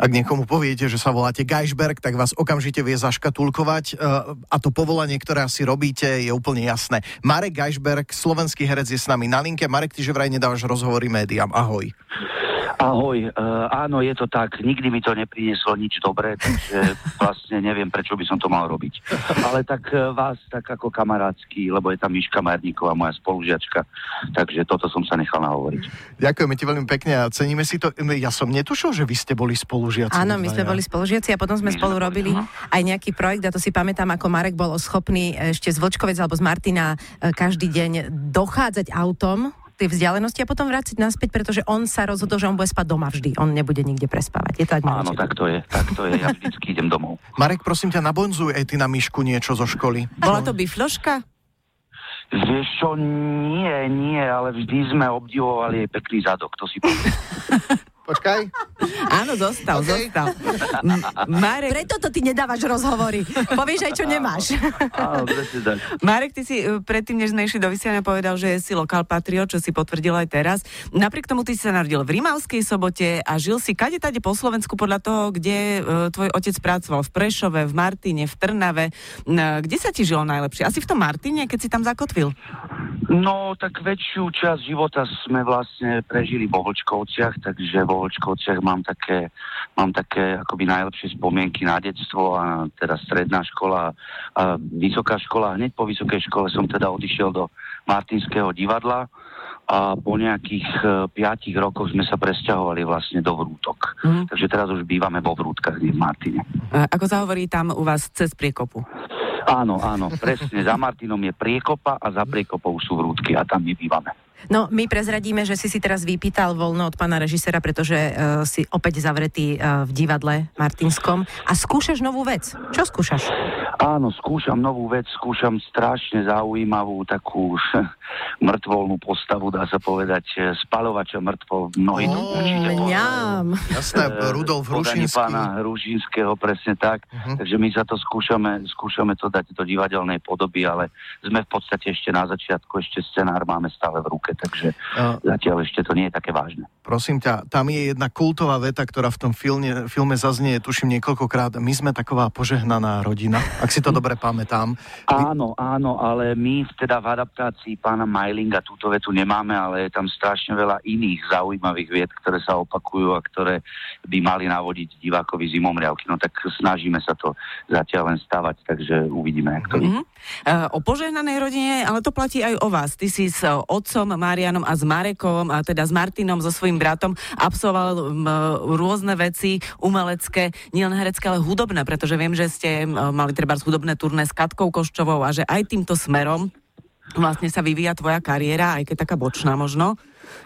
Ak niekomu poviete, že sa voláte Geisberg, tak vás okamžite vie zaškatulkovať e, a to povolanie, ktoré asi robíte, je úplne jasné. Marek Geisberg, slovenský herec, je s nami na linke. Marek, ty že vraj nedávaš rozhovory médiám. Ahoj. Ahoj, uh, áno, je to tak. Nikdy mi to neprinieslo nič dobré, takže vlastne neviem, prečo by som to mal robiť. Ale tak uh, vás tak ako kamarátsky, lebo je tam Miška Marníková, moja spolužiačka, takže toto som sa nechal nahovoriť. Ďakujeme ti veľmi pekne a ceníme si to. Ja som netušil, že vy ste boli spolužiaci. Áno, my sme boli spolužiaci a potom sme my spolu robili no. aj nejaký projekt a to si pamätám, ako Marek bol schopný ešte z Vočkovec alebo z Martina každý deň dochádzať autom tej vzdialenosti a potom vrátiť naspäť, pretože on sa rozhodol, že on bude spať doma vždy. On nebude nikde prespávať. Je to tak, Áno, tak to je, tak to je. Ja vždycky idem domov. Marek, prosím ťa, nabonzuj aj ty na myšku niečo zo školy. Bola to bifloška? Vieš čo, nie, nie, ale vždy sme obdivovali jej pekný zadok, to si Počkaj. Áno, zostal, okay. zostal. M- Marek... Preto to ty nedávaš rozhovory. Povieš aj, čo nemáš. Áno, Marek, ty si e, predtým, než sme išli do vysielania, povedal, že si lokál patriot, čo si potvrdil aj teraz. Napriek tomu ty si sa narodil v Rimavskej sobote a žil si kade tade po Slovensku podľa toho, kde uh, tvoj otec pracoval. V Prešove, v Martine, v Trnave. Uh, kde sa ti žilo najlepšie? Asi v tom Martine, keď si tam zakotvil? No, tak väčšiu časť života sme vlastne prežili vo Vlčkovciach, takže vo Vlčkovciach mám také, mám také akoby najlepšie spomienky na detstvo a teda stredná škola a vysoká škola. Hneď po vysokej škole som teda odišiel do Martinského divadla a po nejakých uh, piatich rokoch sme sa presťahovali vlastne do Vrútok. Mm. Takže teraz už bývame vo Vrútkach, nie v Martine. A ako sa hovorí tam u vás cez priekopu? Áno, áno, presne. za Martinom je priekopa a za priekopou sú Vrútky a tam my bývame. No, my prezradíme, že si si teraz vypýtal voľno od pána režisera, pretože uh, si opäť zavretý uh, v divadle Martinskom a skúšaš novú vec. Čo skúšaš? Áno, skúšam novú vec, skúšam strašne zaujímavú takú mŕtvolnú postavu, dá sa povedať, e, spalovača mŕtvol. Mnohí to určite Jasné, Rudolf Hrušinský. pána Hrušinského, presne tak. Uh-huh. Takže my sa to skúšame, skúšame to dať do divadelnej podoby, ale sme v podstate ešte na začiatku, ešte scenár máme stále v ruke ruke, takže uh, zatiaľ ešte to nie je také vážne. Prosím ťa, tam je jedna kultová veta, ktorá v tom filme, filme zaznie, tuším niekoľkokrát, my sme taková požehnaná rodina, ak si to dobre pamätám. Áno, áno, ale my teda v adaptácii pána Majlinga túto vetu nemáme, ale je tam strašne veľa iných zaujímavých vied, ktoré sa opakujú a ktoré by mali navodiť divákovi zimomriavky. No tak snažíme sa to zatiaľ len stavať, takže uvidíme, jak to mm-hmm. Uh, o požehnanej rodine, ale to platí aj o vás. Ty si s otcom Marianom a s Marekom, a teda s Martinom, so svojím bratom, absolvoval um, rôzne veci umelecké, nielen herecké, ale hudobné, pretože viem, že ste um, mali treba hudobné turné s Katkou Koščovou a že aj týmto smerom vlastne sa vyvíja tvoja kariéra, aj keď taká bočná možno.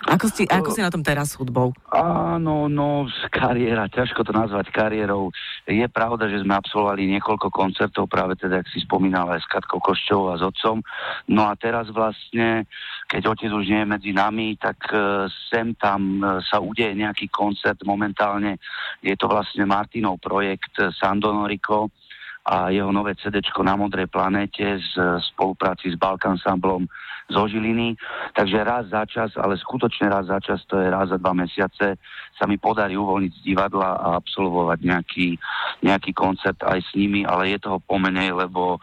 Ako si, ako si na tom teraz s hudbou? Áno, no, kariéra, ťažko to nazvať kariérou. Je pravda, že sme absolvovali niekoľko koncertov, práve teda, ak si spomínal, aj s Katkou Košťovou a s otcom. No a teraz vlastne, keď otec už nie je medzi nami, tak uh, sem tam uh, sa udeje nejaký koncert. Momentálne je to vlastne Martinov projekt Sandonorico, a jeho nové CD na Modrej planéte z spolupráci s Balkan Samblom zo Žiliny. Takže raz za čas, ale skutočne raz za čas, to je raz za dva mesiace, sa mi podarí uvoľniť z divadla a absolvovať nejaký, nejaký koncert aj s nimi, ale je toho pomenej, lebo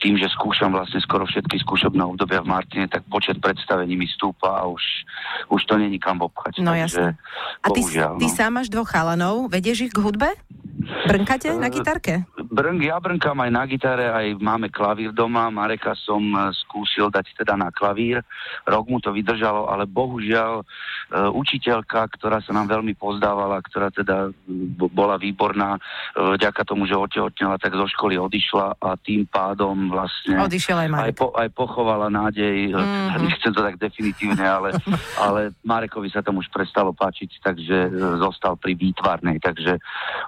tým, že skúšam vlastne skoro všetky skúšobné obdobia v Martine, tak počet predstavení mi stúpa a už, už to není kam obchať. No jasne. A ty, ty no. sám máš dvoch chalanov, vedieš ich k hudbe? Brnkate na gitarke? Brnk, ja brnkám aj na gitare, aj máme klavír doma. Mareka som eh, skúsil dať teda na klavír. Rok mu to vydržalo, ale bohužiaľ uh, učiteľka, ktorá sa nám veľmi pozdávala, ktorá teda bola výborná, uh, vďaka tomu, že otehotnela, tak zo školy odišla a tým pádom vlastne Odišiel aj, aj, po, aj pochovala nádej. Mm-hmm. Nechcem to tak definitívne, ale, ale Marekovi sa tam už prestalo páčiť, takže uh, zostal pri výtvarnej. Takže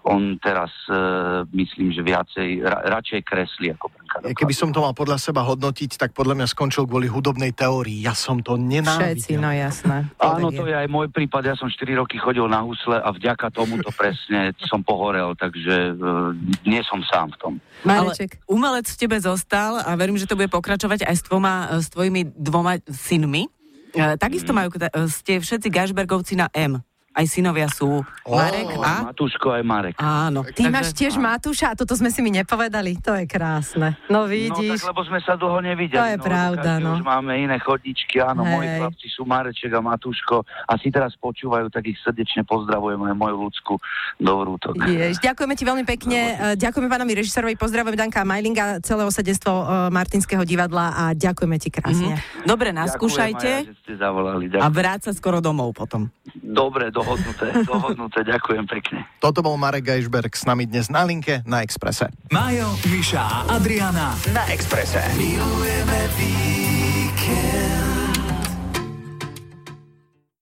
on teraz uh, myslím, že viacej, ra, radšej kresli ako brnka. Keby som to mal podľa seba hodnotiť, tak podľa mňa skončil kvôli hudobnej teórii. Ja som to nenávidel. Všetci, no jasné. Áno, to je aj môj prípad. Ja som 4 roky chodil na husle a vďaka tomu to presne som pohorel, takže uh, nie som sám v tom. Mareček. Ale umelec v tebe zostal a verím, že to bude pokračovať aj s, tvoma, s tvojimi dvoma synmi. Uh, takisto mm. majú, ste všetci Gašbergovci na M. aj synovia sú Ó, Marek a... Matúško aj Marek. Áno. Ty máš tiež Matúša a toto sme si mi nepovedali. To je krásne. No No vidíš. tak, lebo sme sa dlho nevideli. To je no, pravda, no. Už máme iné chodničky, áno, Hej. moji chlapci sú Mareček a Matúško a si teraz počúvajú, tak ich srdečne pozdravujem aj moju ľudskú do vrútok. Jež, ďakujeme ti veľmi pekne. Eh, Ďakujeme pánovi režisérovi, pozdravujem Danka Majlinga, celé osadenstvo eh, Martinského divadla a ďakujeme ti krásne. Mhm. Dobre, Ďakujem naskúšajte aj ja, že ste zavolali. a Ďakujem. vráť sa skoro domov potom. Dobre, dohodnuté, dohodnuté, ďakujem pekne. Toto bol Marek Geisberg s nami dnes na linke na Exprese. Majo, Miša a Adriana na Exprese. Milujeme víkend.